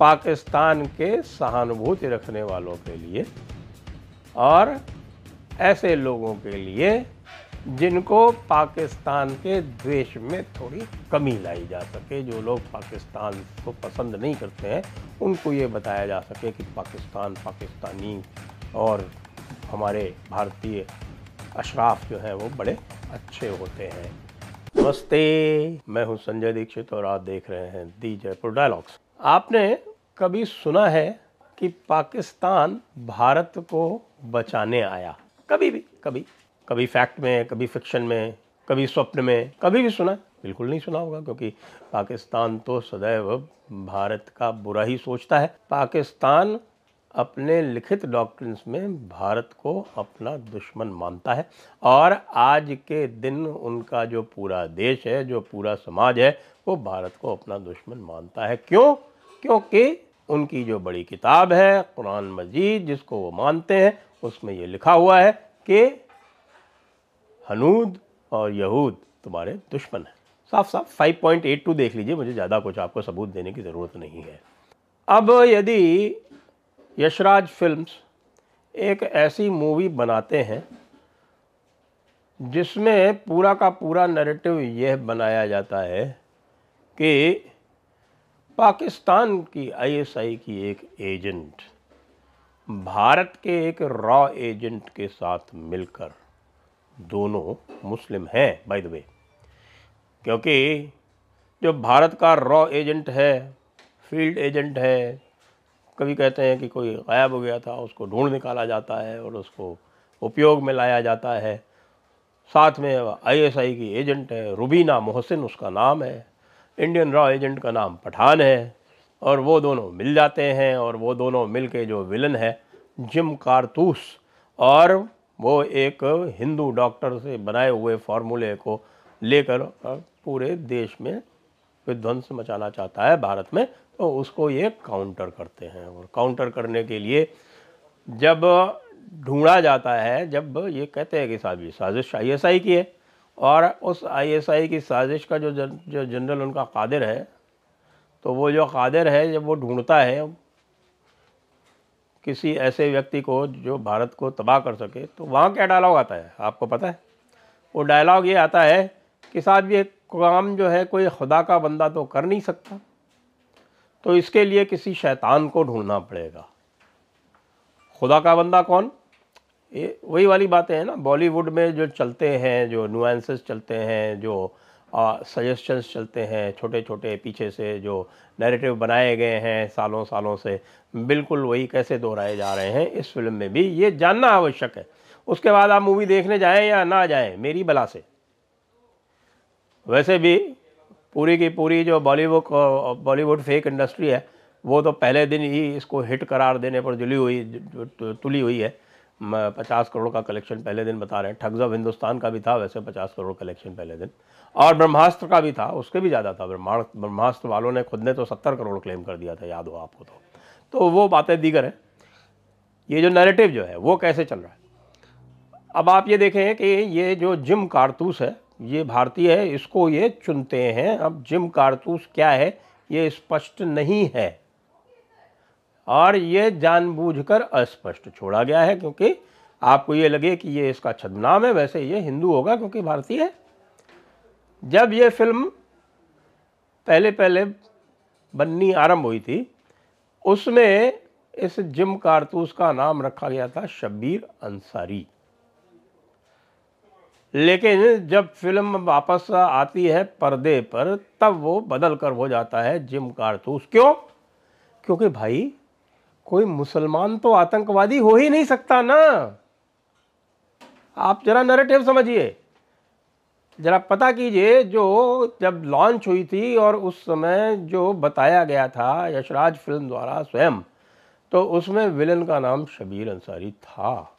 पाकिस्तान के सहानुभूति रखने वालों के लिए और ऐसे लोगों के लिए जिनको पाकिस्तान के द्वेष में थोड़ी कमी लाई जा सके। जो लोग पाकिस्तान को पसंद नहीं करते हैं, उनको ये बताया जा सके कि पाकिस्तान पाकिस्तानी और हमारे भारतीय अशराफ जो हैं, वो बड़े अच्छे होते हैं। नमस्ते, मैं हूँ संजय दीक्षित और आप देख रहे हैं दी जयपुर डायलॉग्स। आपने कभी सुना है कि पाकिस्तान भारत को बचाने आया? कभी भी, कभी कभी फैक्ट में, कभी फिक्शन में, कभी स्वप्न में, कभी भी सुना बिल्कुल नहीं सुना होगा, क्योंकि पाकिस्तान तो सदैव भारत का बुरा ही सोचता है। पाकिस्तान अपने लिखित डॉक्ट्रिन्स में भारत को अपना दुश्मन मानता है। और आज के दिन उनका जो पूरा देश है, जो पूरा समाज है, वो भारत को अपना दुश्मन मानता है। क्यों? क्योंकि उनकी जो बड़ी किताब है, कुरान मजीद, जिसको वो मानते हैं, उसमें ये लिखा हुआ है कि हनूद और यहूद तुम्हारे दुश्मन हैं। साफ़ साफ़ 5.82 देख लीजिए, मुझे ज़्यादा कुछ आपको सबूत देने की ज़रूरत नहीं है। अब यदि यशराज फिल्म्स एक ऐसी मूवी बनाते हैं, जिसमें पूरा का पूरा नैरेटिव यह बनाया जाता है कि पाकिस्तान की आईएसआई की एक एजेंट, भारत के एक रॉ एजेंट के साथ मिलकर दोनों मुस्लिम हैं बाय द वे क्योंकि जो भारत का रॉ एजेंट है, फ़ील्ड एजेंट है, कभी कहते हैं कि कोई गायब हो गया था, उसको ढूंढ निकाला जाता है और उसको उपयोग में लाया जाता है। साथ में आईएसआई की एजेंट है, रुबीना मोहसिन, उसका नाम है। इंडियन रॉ एजेंट का नाम पठान है और वो दोनों मिल जाते हैं और वो दोनों मिल के जो विलन है जिम कारतूस और वो एक हिंदू डॉक्टर से बनाए हुए फार्मूले को लेकर पूरे देश में विध्वंस मचाना चाहता है भारत में तो उसको ये काउंटर करते हैं और काउंटर करने के लिए जब ढूंढा जाता है, जब ये कहते हैं कि साहब साजिश साजिश आई की है। और उस आईएसआई की साजिश का जो जन, जो जनरल उनका कादिर है तो वो जो कादिर है जब वो ढूंढता है किसी ऐसे व्यक्ति को जो भारत को तबाह कर सके तो वहाँ क्या डायलॉग आता है? आपको पता है? वो डायलॉग ये आता है कि साहब ये काम जो है कोई खुदा का बंदा तो कर नहीं सकता। तो इसके लिए किसी शैतान को ढूंढना पड़ेगा। खुदा का बंदा कौन? ये वही वाली बातें हैं ना बॉलीवुड में जो चलते हैं, जो नुआंसेस चलते हैं, जो सजेशंस चलते हैं छोटे छोटे पीछे से जो नैरेटिव बनाए गए हैं सालों सालों से, बिल्कुल वही कैसे दोहराए जा रहे हैं, इस फ़िल्म में भी ये जानना आवश्यक है। उसके बाद आप मूवी देखने जाएँ या ना जाएँ, मेरी बला से। वैसे भी पूरी की पूरी जो बॉलीवुड बॉलीवुड फेक इंडस्ट्री है, वो तो पहले दिन ही इसको हिट करार देने पर जुली हुई तुली हुई है। पचास करोड़ का कलेक्शन पहले दिन बता रहे हैं। ठग्स ऑफ़ हिंदुस्तान का भी था, वैसे पचास करोड़ कलेक्शन पहले दिन। और ब्रह्मास्त्र का भी था, उसके भी ज़्यादा था। ब्रह्मास्त्र ब्रह्मास्त्र वालों ने खुद ने तो सत्तर करोड़ क्लेम कर दिया था, याद हो आपको तो। तो वो बातें दीगर हैं। ये जो नैरेटिव जो है, वो कैसे चल रहा है? अब आप ये देखें कि ये जो जिम कारतूस है, ये भारतीय है, इसको ये चुनते हैं। अब जिम कारतूस क्या है, ये स्पष्ट नहीं है। और ये जानबूझकर अस्पष्ट छोड़ा गया है, क्योंकि आपको ये लगे कि ये इसका छदनाम है, वैसे ये हिंदू होगा क्योंकि भारतीय है। जब ये फ़िल्म पहले पहले बननी आरंभ हुई थी, उसमें इस जिम कारतूस का नाम रखा गया था शब्बीर अंसारी। लेकिन जब फ़िल्म वापस आती है पर्दे पर, तब वो बदल कर हो जाता है जिम कारतूस। क्यों? क्योंकि भाई कोई मुसलमान तो आतंकवादी हो ही नहीं सकता ना। आप जरा नरेटिव समझिए। जरा पता कीजिए, जो जब लॉन्च हुई थी और उस समय जो बताया गया था यशराज फ़िल्म द्वारा स्वयं तो उसमें विलन का नाम शबीर अंसारी था।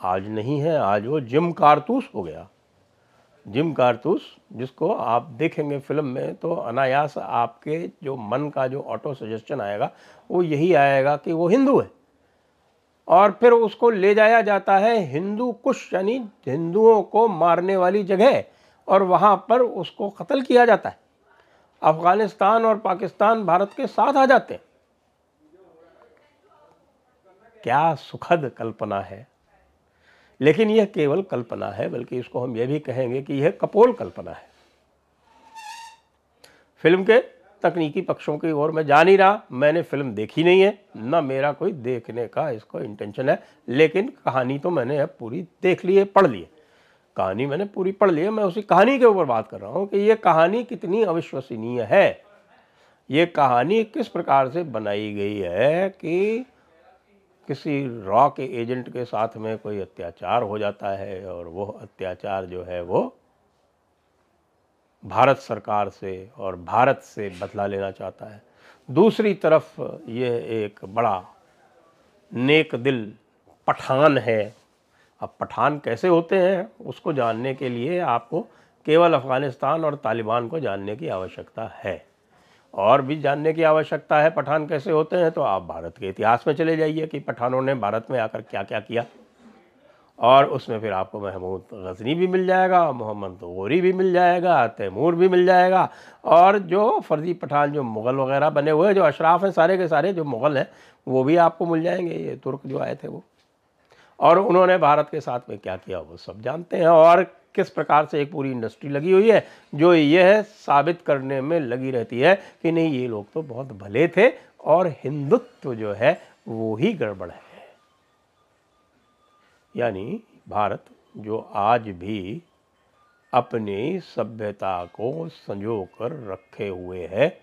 आज नहीं है, आज वो जिम कारतूस हो गया। जिम कारतूस, जिसको आप देखेंगे फ़िल्म में तो अनायास आपके जो मन का जो ऑटो सजेशन आएगा, वो यही आएगा कि वो हिंदू है। और फिर उसको ले जाया जाता है हिंदू कुश, यानी हिंदुओं को मारने वाली जगह, और वहाँ पर उसको कत्ल किया जाता है। अफ़गानिस्तान और पाकिस्तान भारत के साथ आ जाते हैं। क्या सुखद कल्पना है। लेकिन यह केवल कल्पना है, बल्कि इसको हम यह भी कहेंगे कि यह कपोल कल्पना है। फ़िल्म के तकनीकी पक्षों की ओर मैं जा नहीं रहा, मैंने फ़िल्म देखी नहीं है, ना मेरा कोई देखने का इसको इंटेंशन है, लेकिन कहानी तो मैंने अब पूरी देख ली है, पढ़ ली है। कहानी मैंने पूरी पढ़ ली है, मैं उसी कहानी के ऊपर बात कर रहा हूँ कि ये कहानी कितनी अविश्वसनीय है। ये कहानी किस प्रकार से बनाई गई है कि किसी रॉ के एजेंट के साथ में कोई अत्याचार हो जाता है और वो अत्याचार जो है वो भारत सरकार से और भारत से बदला लेना चाहता है। दूसरी तरफ़ ये एक बड़ा नेक दिल पठान है। अब पठान कैसे होते हैं उसको जानने के लिए आपको केवल अफ़गानिस्तान और तालिबान को जानने की आवश्यकता है। और भी जानने की आवश्यकता है, पठान कैसे होते हैं तो आप भारत के इतिहास में चले जाइए कि पठानों ने भारत में आकर क्या क्या। किया और उसमें फिर आपको महमूद गजनी भी मिल जाएगा, मोहम्मद गोरी भी मिल जाएगा, तैमूर भी मिल जाएगा। और जो फर्जी पठान, जो मुग़ल वगैरह बने हुए जो अशराफ हैं, सारे के सारे जो मुग़ल हैं, वो भी आपको मिल जाएँगे, ये तुर्क जो आए थे वो। और उन्होंने भारत के साथ में क्या किया, वो सब जानते हैं। और किस प्रकार से एक पूरी इंडस्ट्री लगी हुई है, जो यह साबित करने में लगी रहती है कि नहीं, ये लोग तो बहुत भले थे और हिंदुत्व जो है वो ही गड़बड़ है। यानी भारत जो आज भी अपनी सभ्यता को संजो कर रखे हुए है,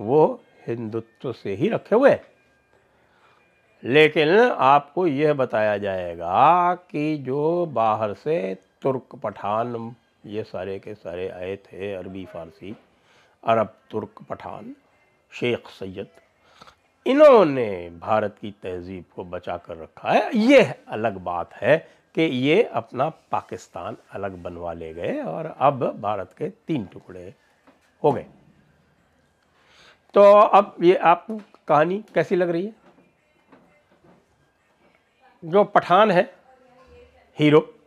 वो हिंदुत्व से ही रखे हुए है। लेकिन आपको यह बताया जाएगा कि जो बाहर से तुर्क पठान, ये सारे के सारे आए थे अरबी फ़ारसी, अरब तुर्क पठान, शेख सैयद। इन्होंने भारत की तहज़ीब को बचा कर रखा है। ये अलग बात है कि ये अपना पाकिस्तान अलग बनवा ले गए और अब भारत के तीन टुकड़े हो गए। तो अब ये आप कहानी कैसी लग रही है? जो पठान है, हीरो।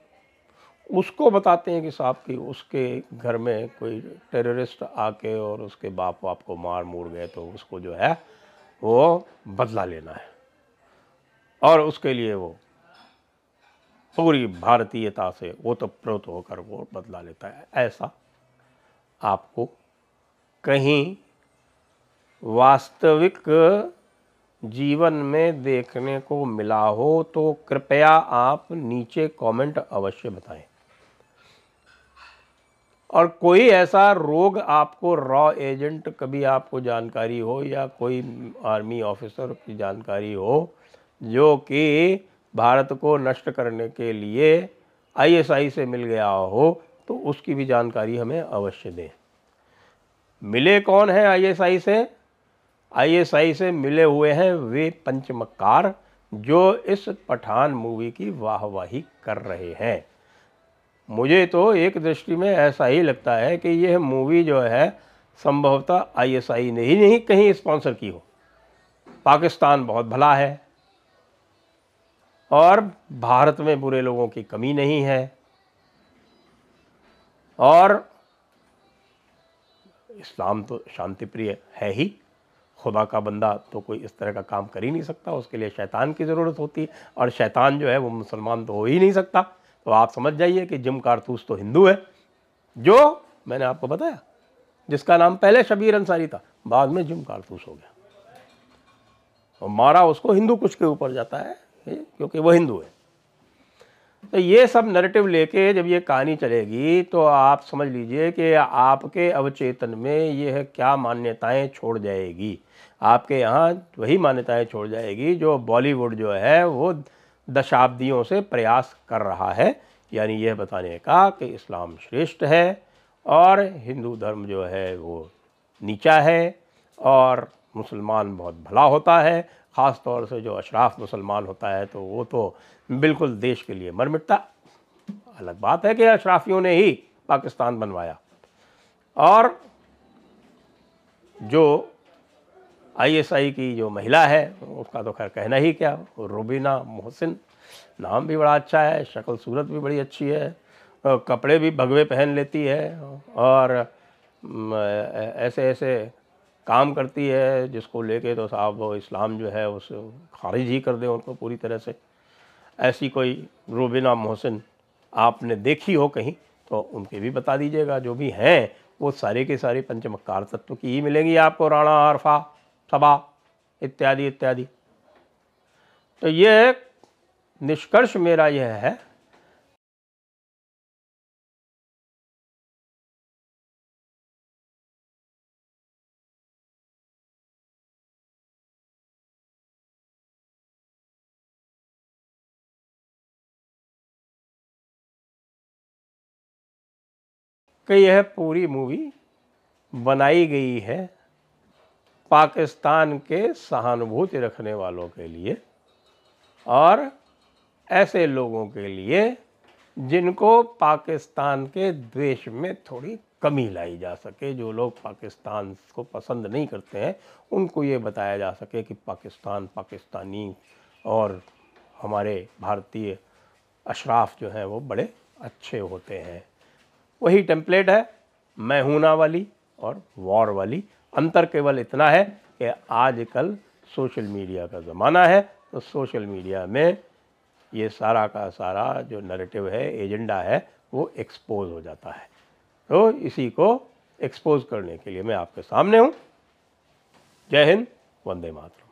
उसको बताते हैं कि साहब कि उसके घर में कोई टेररिस्ट आके और उसके बाप वाप को मार मूर गए तो उसको जो है वो बदला लेना है। और उसके लिए वो पूरी भारतीयता से वो तो प्रोत होकर वो बदला लेता है। ऐसा आपको कहीं वास्तविक जीवन में देखने को मिला हो तो कृपया आप नीचे कमेंट अवश्य बताएँ। और कोई ऐसा रोग आपको रॉ एजेंट, कभी आपको जानकारी हो या कोई आर्मी ऑफिसर की जानकारी हो, जो कि भारत को नष्ट करने के लिए आईएसआई से मिल गया हो तो उसकी भी जानकारी हमें अवश्य दें। मिले कौन है आईएसआई से? आईएसआई से मिले हुए हैं वे पंचमकार जो इस पठान मूवी की वाहवाही कर रहे हैं। मुझे तो एक दृष्टि में ऐसा ही लगता है कि यह मूवी जो है, संभवतः आईएसआई ने ही नहीं, कहीं स्पॉन्सर की हो। पाकिस्तान बहुत भला है और भारत में बुरे लोगों की कमी नहीं है। और इस्लाम तो शांति प्रिय है ही। खुदा का बंदा तो कोई इस तरह का काम कर ही नहीं सकता, उसके लिए शैतान की ज़रूरत होती है और शैतान जो है वो मुसलमान तो हो ही नहीं सकता। तो आप समझ जाइए कि जिम कारतूस तो हिंदू है, जो मैंने आपको बताया, जिसका नाम पहले शबीर अंसारी था, बाद में जिम कारतूस हो गया। और मारा उसको हिंदू कुछ के ऊपर जाता है क्योंकि वो हिंदू है। तो ये सब नरेटिव लेके जब ये कहानी चलेगी तो आप समझ लीजिए कि आपके अवचेतन में ये क्या मान्यताएँ छोड़ जाएगी। आपके यहाँ वही मान्यताएँ छोड़ जाएगी जो बॉलीवुड जो है, वो दशाब्दियों से प्रयास कर रहा है। यानी यह बताने का कि इस्लाम श्रेष्ठ है और हिंदू धर्म जो है वो नीचा है और मुसलमान बहुत भला होता है। ख़ास तौर से जो अशराफ मुसलमान होता है तो वो तो बिल्कुल देश के लिए मर मिटता अलग बात है कि अशराफियों ने ही पाकिस्तान बनवाया। और जो आईएसआई की जो महिला है, उसका तो खैर कहना ही क्या, रुबीना मोहसिन, नाम भी बड़ा अच्छा है, शक्ल सूरत भी बड़ी अच्छी है कपड़े भी भगवे पहन लेती है, और ऐसे ऐसे काम करती है, जिसको लेके तो साहब वो इस्लाम जो है, उस खारिज ही कर दे उनको पूरी तरह से। ऐसी कोई रूबिना मोहसिन आपने देखी हो कहीं तो उनके भी बता दीजिएगा, जो भी हैं, वो सारे के सारे पंचमकार तत्व की ही मिलेंगी आपको, राणा आरफा। सबा इत्यादि इत्यादि। तो ये निष्कर्ष मेरा यह है। कि यह पूरी मूवी बनाई गई है। पाकिस्तान के सहानुभूति रखने वालों के लिए और ऐसे लोगों के लिए जिनको पाकिस्तान के द्वेष में थोड़ी कमी लाई जा सके, जो लोग पाकिस्तान को पसंद नहीं करते हैं, उनको ये बताया जा सके कि पाकिस्तान पाकिस्तानी और हमारे भारतीय अशराफ जो हैं वो बड़े अच्छे होते हैं। वही टेम्पलेट है, मैं हूँ ना वाली और वॉर वाली। अंतर केवल इतना है कि आजकल सोशल मीडिया का ज़माना है तो सोशल मीडिया में ये सारा का सारा जो नरेटिव है एजेंडा है, वो एक्सपोज हो जाता है। तो इसी को एक्सपोज करने के लिए मैं आपके सामने हूँ। जय हिंद, वंदे मातरम।